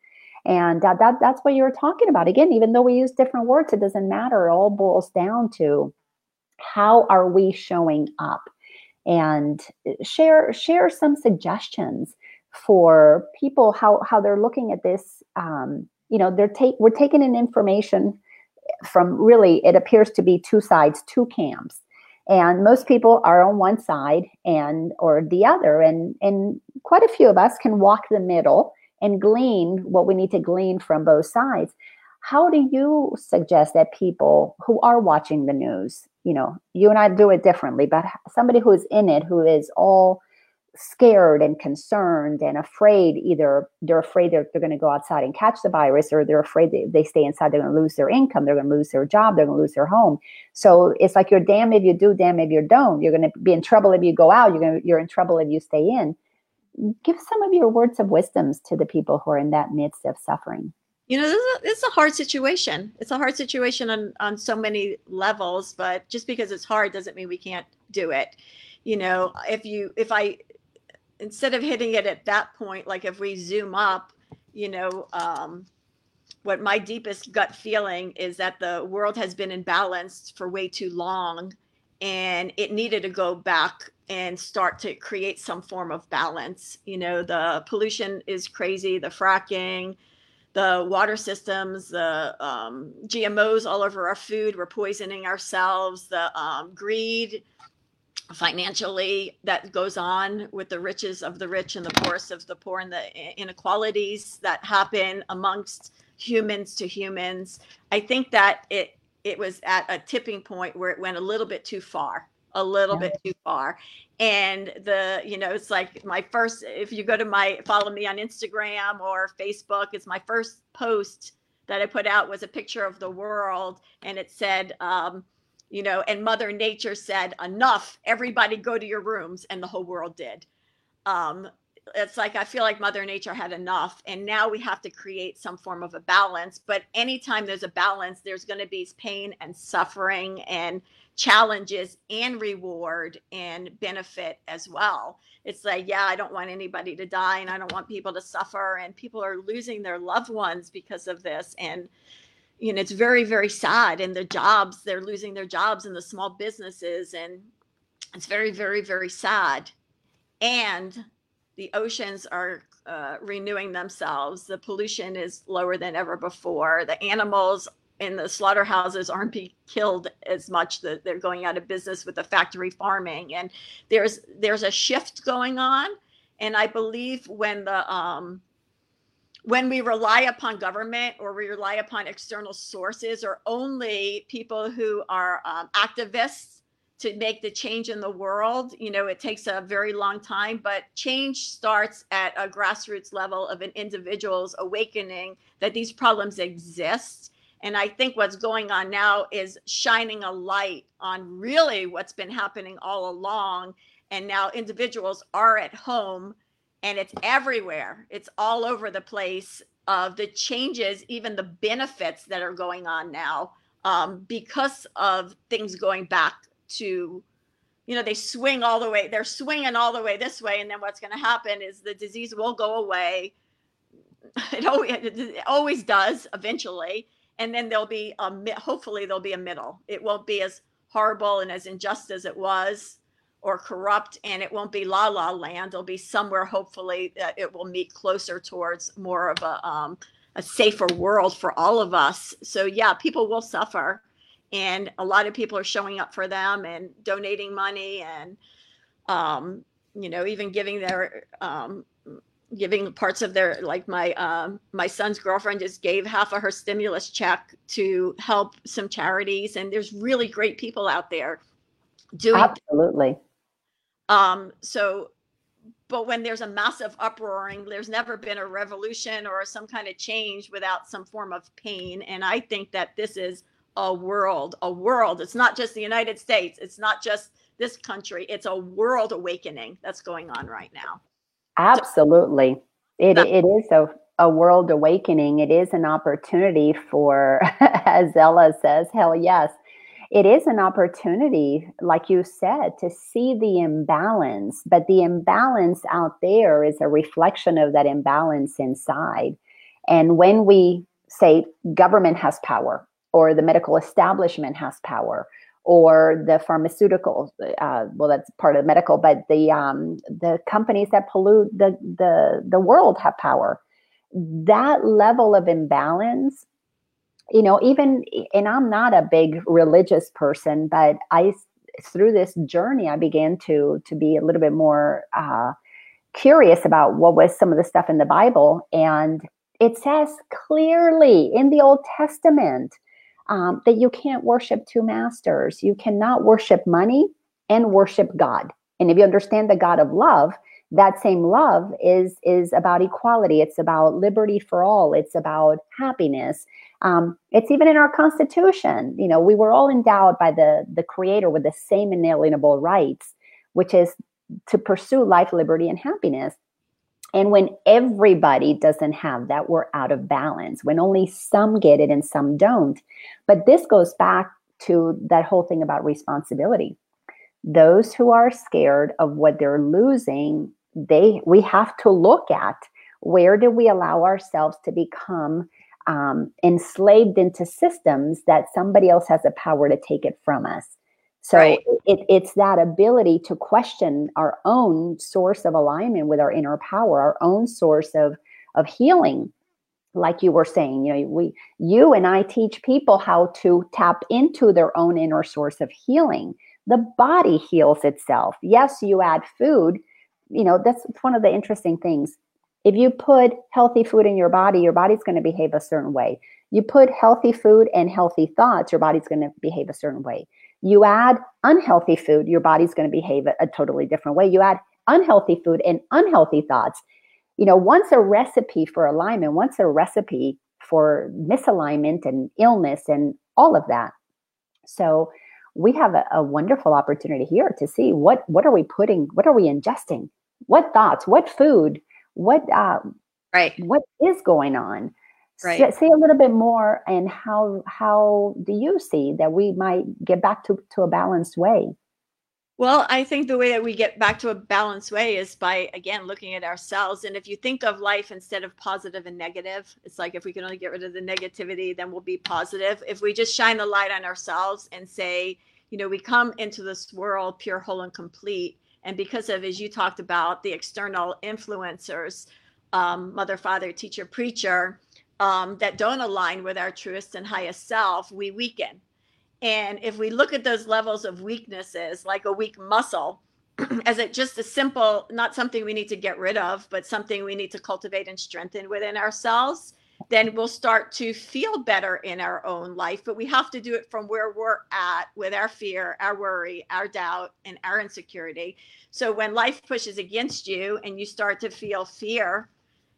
And that, that that's what you were talking about. Again, even though we use different words, it doesn't matter. It all boils down to how are we showing up and uh, share share some suggestions for people how how they're looking at this um, you know they're take we're taking in information from really it appears to be two sides two camps and most people are on one side and or the other and and quite a few of us can walk the middle and glean what we need to glean from both sides. How do you suggest that people who are watching the news you know you and i do it differently but somebody who is in it who is all scared and concerned and afraid either they're afraid they're, they're going to go outside and catch the virus or they're afraid they, they stay inside they're going to lose their income they're going to lose their job they're going to lose their home. So it's like you're damn if you do damn if you don't. You're going to be in trouble if you go out you're going to, you're in trouble if you stay in. Give some of your words of wisdoms to the people who are in that midst of suffering.
You know this is, a, this is a hard situation. It's a hard situation on on so many levels but just because it's hard doesn't mean we can't do it. You know if you if i instead of hitting it at that point like if we zoom up you know um what my deepest gut feeling is that the world has been imbalanced for way too long and it needed to go back and start to create some form of balance. You know, the pollution is crazy, the fracking, the water systems, the um, GMOs all over our food, we're poisoning ourselves, the um, greed financially that goes on with the riches of the rich and the poorest of the poor and the inequalities that happen amongst humans to humans. I think that it it was at a tipping point where it went a little bit too far a little yeah. bit too far and the you know it's like my first if you go to my follow me on instagram or facebook it's my first post that i put out was a picture of the world and it said um, you know and mother nature said enough. Everybody go to your rooms. And the whole world did. Um, it's like I feel like Mother Nature had enough, and now we have to create some form of a balance. But anytime there's a balance, there's going to be pain and suffering and challenges and reward and benefit as well. It's like, yeah, I don't want anybody to die, and I don't want people to suffer, and people are losing their loved ones because of this, and you know it's very very sad and the jobs they're losing their jobs in the small businesses and it's very very very sad and the oceans are uh, renewing themselves. The pollution is lower than ever before. The animals in the slaughterhouses aren't being killed as much that they're going out of business with the factory farming and there's there's a shift going on and i believe when the um when we rely upon government or we rely upon external sources or only people who are um, activists to make the change in the world you know it takes a very long time but change starts at a grassroots level of an individual's awakening that these problems exist. And i think what's going on now is shining a light on really what's been happening all along. And now individuals are at home and it's everywhere. It's all over the place of the changes even the benefits that are going on now um, because of things going back to you know they swing all the way they're swinging all the way this way and then what's going to happen is the disease will go away. It always, it always does eventually and then there'll be a hopefully there'll be a middle. It won't be as horrible and as unjust as it was or corrupt and it won't be la la land. It'll be somewhere hopefully that it will meet closer towards more of a um, a safer world for all of us. So yeah people will suffer and a lot of people are showing up for them and donating money and um, you know even giving their um, giving parts of their like my um, my son's girlfriend just gave half of her stimulus check to help some charities and there's really great people out there
doing absolutely
um so but when there's a massive uproaring there's never been a revolution or some kind of change without some form of pain and i think that this is a world, a world. It's not just the United States. It's not just this country. It's a world awakening that's going on right now.
Absolutely. It, it is a, a world awakening. It is an opportunity for, as Ella says, hell yes. It is an opportunity, like you said, to see the imbalance, but the imbalance out there is a reflection of that imbalance inside. And when we say government has power, or the medical establishment has power or the pharmaceuticals. Uh, well, that's part of medical, but the um, the companies that pollute the the the world have power. That level of imbalance, you know, even and I'm not a big religious person, but I through this journey I began to to be a little bit more uh, curious about what was some of the stuff in the Bible, and it says clearly in the Old Testament um, that you can't worship two masters. You cannot worship money and worship God. And if you understand the God of love, that same love is is about equality. It's about liberty for all. It's about happiness. Um, it's even in our Constitution. You know, we were all endowed by the the Creator with the same inalienable rights, which is to pursue life, liberty, and happiness. And when everybody doesn't have that, we're out of balance. When only some get it and some don't. But this goes back to that whole thing about responsibility. Those who are scared of what they're losing, they we have to look at where do we allow ourselves to become um, enslaved into systems that somebody else has the power to take it from us. So right. it, it's that ability to question our own source of alignment with our inner power, our own source of of healing. Like you were saying, you know, we you and I teach people how to tap into their own inner source of healing. The body heals itself. Yes, you add food. You know, that's one of the interesting things. If you put healthy food in your body, your body's going to behave a certain way. You put healthy food and healthy thoughts, your body's going to behave a certain way you add unhealthy food, your body's going to behave a, totally different way. You add unhealthy food and unhealthy thoughts. You know, once a recipe for alignment, once a recipe for misalignment and illness and all of that. So we have a, a, wonderful opportunity here to see what what are we putting, what are we ingesting, what thoughts, what food, what um,
right,
what is going on.
Right.
Say, a little bit more and how how do you see that we might get back to, to a balanced way?
Well, I think the way that we get back to a balanced way is by again looking at ourselves. And if you think of life instead of positive and negative, it's like if we can only get rid of the negativity, then we'll be positive. If we just shine the light on ourselves and say, you know, we come into this world pure, whole, and complete. And because of, as you talked about, the external influencers, um, mother, father, teacher, preacher, um, that don't align with our truest and highest self, we weaken. And if we look at those levels of weaknesses, like a weak muscle, as it just a simple, not something we need to get rid of, but something we need to cultivate and strengthen within ourselves, then we'll start to feel better in our own life. But we have to do it from where we're at with our fear, our worry, our doubt, and our insecurity. So when life pushes against you and you start to feel fear,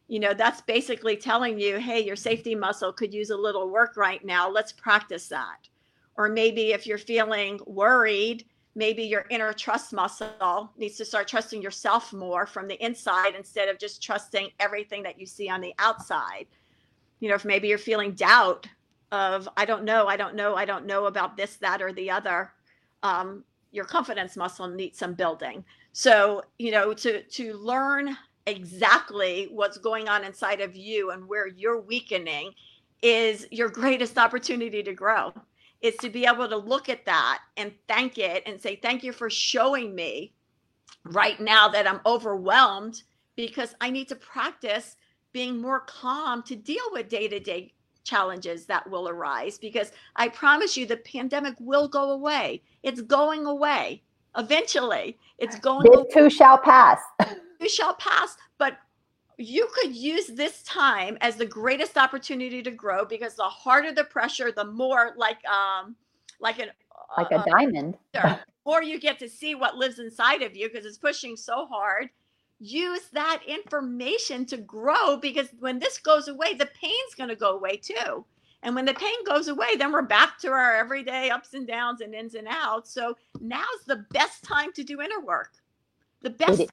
you know that's basically telling you hey your safety muscle could use a little work right now let's practice that or maybe if you're feeling worried maybe your inner trust muscle needs to start trusting yourself more from the inside instead of just trusting everything that you see on the outside you know if maybe you're feeling doubt of i don't know i don't know i don't know about this that or the other um, your confidence muscle needs some building. So you know to to learn exactly what's going on inside of you and where you're weakening is your greatest opportunity to grow is to be able to look at that and thank it and say thank you for showing me right now that i'm overwhelmed because i need to practice being more calm to deal with day-to-day challenges that will arise because i promise you the pandemic will go away it's going away eventually it's going
this too shall pass
you shall pass. But you could use this time as the greatest opportunity to grow because the harder the pressure, the more like um like an
like a uh, diamond.
or you get to see what lives inside of you because it's pushing so hard. Use that information to grow because when this goes away, the pain's going to go away too. And when the pain goes away, then we're back to our everyday ups and downs and ins and outs. So now's the best time to do inner work. The best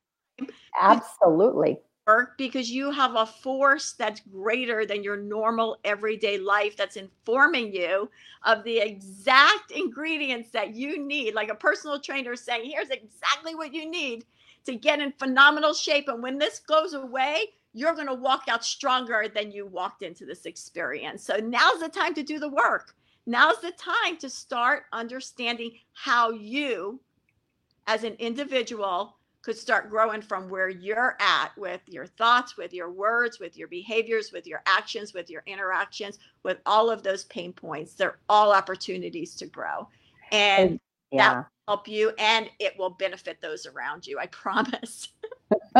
Absolutely.
Work because you have a force that's greater than your normal everyday life that's informing you of the exact ingredients that you need. Like a personal trainer saying, here's exactly what you need to get in phenomenal shape. And when this goes away, you're going to walk out stronger than you walked into this experience. So now's the time to do the work. now's the time to start understanding how you, as an individual, could start growing from where you're at with your thoughts, with your words, with your behaviors, with your actions, with your interactions, with all of those pain points. They're all opportunities to grow. And yeah. that will help you and it will benefit those around you. I promise.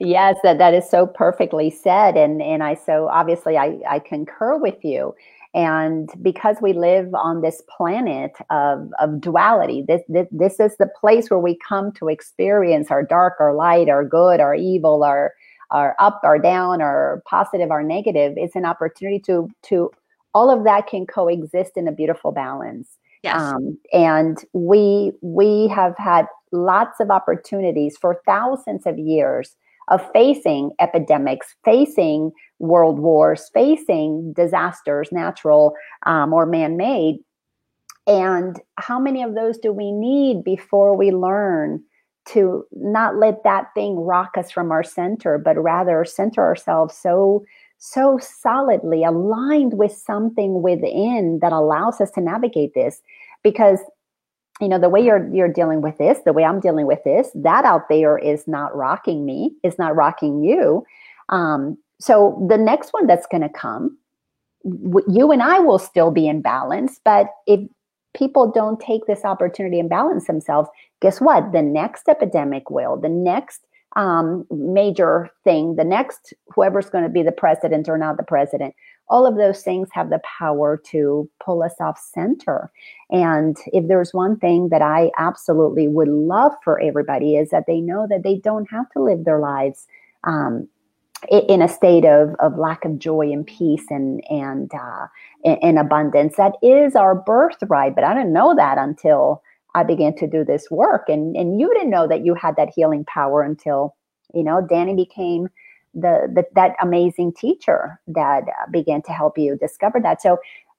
yes, that, that is so perfectly said. And and I so obviously I, I concur with you. And because we live on this planet of, of duality, this, this, this is the place where we come to experience our dark, our light, our good, our evil, our, our up, our down, our positive, our negative. It's an opportunity to, to all of that can coexist in a beautiful balance.
Yes. Um,
and we we have had lots of opportunities for thousands of years of facing epidemics, facing world wars, facing disasters, natural um, or man made. And how many of those do we need before we learn to not let that thing rock us from our center, but rather center ourselves so so solidly aligned with something within that allows us to navigate this because you know the way you're you're dealing with this the way i'm dealing with this that out there is not rocking me is not rocking you. Um, so the next one that's going to come w- you and i will still be in balance but if people don't take this opportunity and balance themselves guess what? The next epidemic will. The next um, major thing the next whoever's going to be the president or not the president all of those things have the power to pull us off center. And if there's one thing that I absolutely would love for everybody is that they know that they don't have to live their lives um, in a state of, of lack of joy and peace and and uh, in abundance. That is our birthright, but I didn't know that until I began to do this work. And and you didn't know that you had that healing power until you know Danny became the, the that amazing teacher that uh, began to help you discover that. So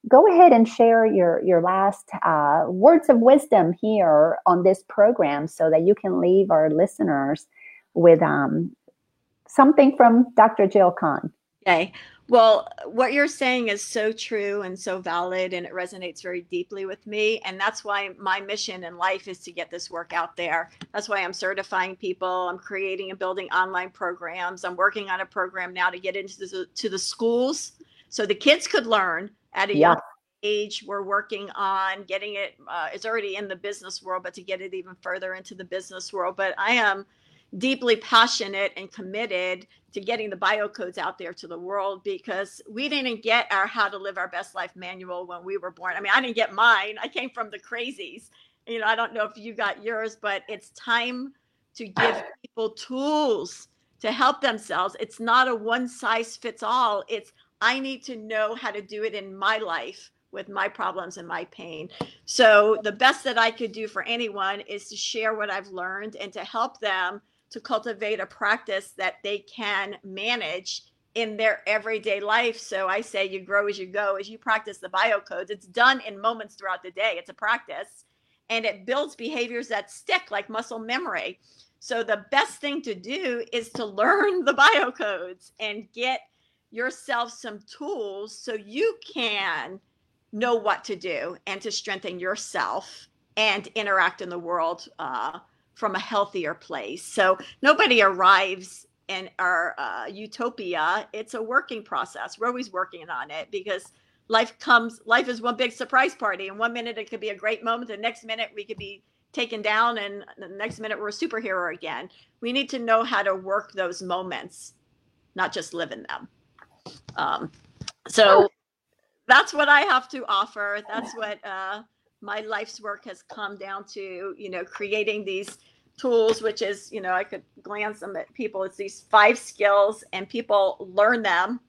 go ahead and share your your last uh, words of wisdom here on this program so that you can leave our listeners with um, something from Dr. Jill Kahn.
Okay. Well, what you're saying is so true and so valid, and it resonates very deeply with me. And that's why my mission in life is to get this work out there. That's why I'm certifying people. I'm creating and building online programs. I'm working on a program now to get into the, to the schools so the kids could learn at a yeah. young age. We're working on getting it. Uh, it's already in the business world, but to get it even further into the business world. But I am deeply passionate and committed to getting the biocodes out there to the world because we didn't get our how to live our best life manual when we were born. I mean, I didn't get mine. I came from the crazies. You know, I don't know if you got yours, but it's time to give people tools to help themselves. It's not a one size fits all. It's I need to know how to do it in my life with my problems and my pain. So the best that I could do for anyone is to share what I've learned and to help them to cultivate a practice that they can manage in their everyday life. So I say you grow as you go, as you practice the bio codes. It's done in moments throughout the day. It's a practice and it builds behaviors that stick like muscle memory. So the best thing to do is to learn the bio codes and get yourself some tools so you can know what to do and to strengthen yourself and interact in the world uh, from a healthier place. So nobody arrives in our uh, utopia. It's a working process. We're always working on it because life comes, life is one big surprise party. And one minute it could be a great moment. The next minute we could be taken down. And the next minute we're a superhero again. We need to know how to work those moments, not just live in them. Um, so that's what I have to offer. That's what, uh, my life's work has come down to you know creating these tools which is you know i could glance them at people. It's these five skills and people learn them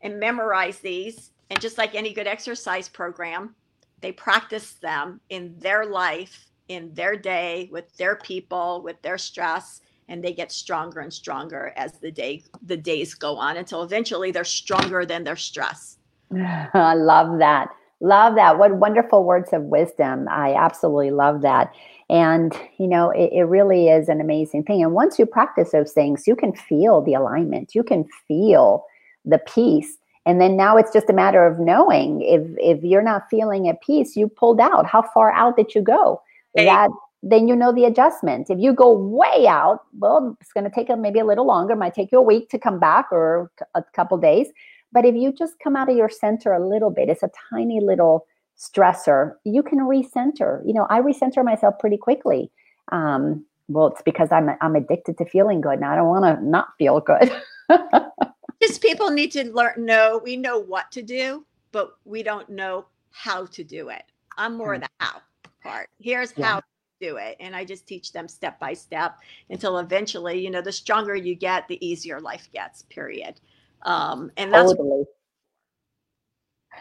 and memorize these. And just like any good exercise program they practice them in their life in their day with their people with their stress and they get stronger and stronger as the day the days go on until eventually they're stronger than their stress.
I love that Love that. What wonderful words of wisdom. I absolutely love that. And, you know, it, it, really is an amazing thing. And once you practice those things, you can feel the alignment, you can feel the peace. And then now it's just a matter of knowing if if you're not feeling at peace, you pulled out. How far out did you go?
Hey.
That then you know the adjustment. If you go way out, well, it's going to take a, maybe a little longer. It might take you a week to come back or a couple days. But if you just come out of your center a little bit, it's a tiny little stressor. You can recenter. You know, I recenter myself pretty quickly. Um, well, it's because I'm I'm addicted to feeling good, and I don't want to not feel good.
Just people need to learn. Know we know what to do, but we don't know how to do it. I'm more the how part. Here's
Yeah.
how to do it, and I just teach them step by step until eventually, you know, the stronger you get, the easier life gets. Period. Um, and that's
totally.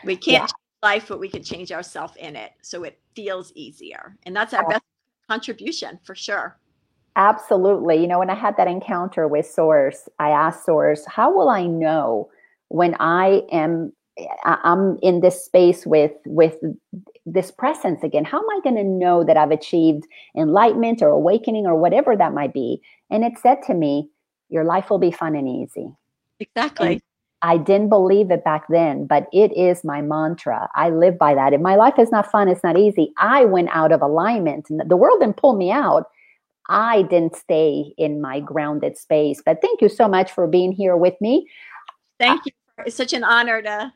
we can't
Yeah.
change life, but we can change ourselves in it, so it feels easier, and that's our best contribution for sure.
Absolutely. You know, when I had that encounter with Source, I asked Source, how will I know when I am I'm in this space with with this presence again? How am I going to know that I've achieved enlightenment or awakening or whatever that might be? And it said to me, your life will be fun and easy.
Exactly.
I didn't believe it back then, but it is my mantra. I live by that. If my life is not fun, it's not easy. I went out of alignment and the world didn't pull me out. I didn't stay in my grounded space. But thank you so much for being here with me.
Thank you. It's such an honor to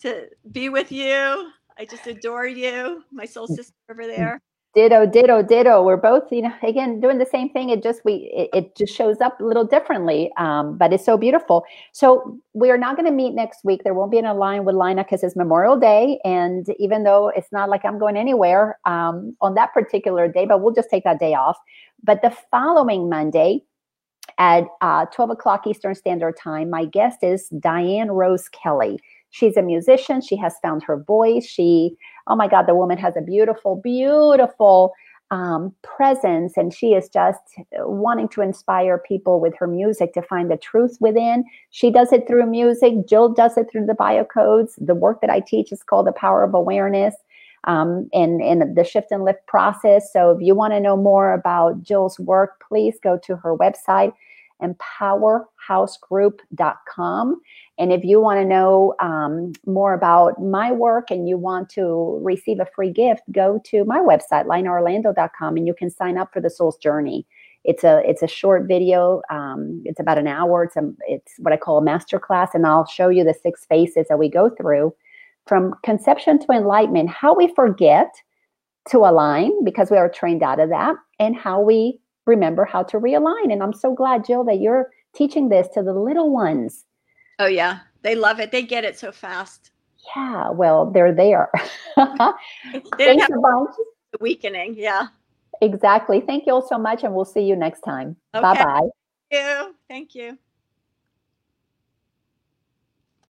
to be with you. I just adore you, my soul mm. sister over there.
Ditto, ditto, ditto. We're both, you know, again doing the same thing. It just we it, it just shows up a little differently, um, but it's so beautiful. So we are not going to meet next week. There won't be an align with Lina because it's Memorial Day, and even though it's not like I'm going anywhere um, on that particular day, but we'll just take that day off. But the following Monday at uh, 12 o'clock Eastern Standard Time, my guest is Diane Rose Kelly. She's a musician. She has found her voice. She, oh my God, the woman has a beautiful, beautiful um, presence, and she is just wanting to inspire people with her music to find the truth within. She does it through music. Jill does it through the biocodes. The work that I teach is called the power of awareness um, and, and the shift and lift process. So if you want to know more about Jill's work, please go to her website, empowerhousegroup.com. And if you want to know um, more about my work and you want to receive a free gift, go to my website, linaorlando.com, and you can sign up for the Soul's Journey. It's a it's a short video. Um, it's about an hour. It's a, it's what I call a master class, and I'll show you the six phases that we go through from conception to enlightenment. How we forget to align because we are trained out of that, and how we remember how to realign. And I'm so glad, Jill, that you're teaching this to the little ones.
Oh yeah, they love it. They get it so fast.
Yeah, well, they're there. Thanks a bunch.
the weakening. Yeah.
Exactly. Thank you all so much, and we'll see you next time.
Okay.
Bye bye.
Thank you. Thank you.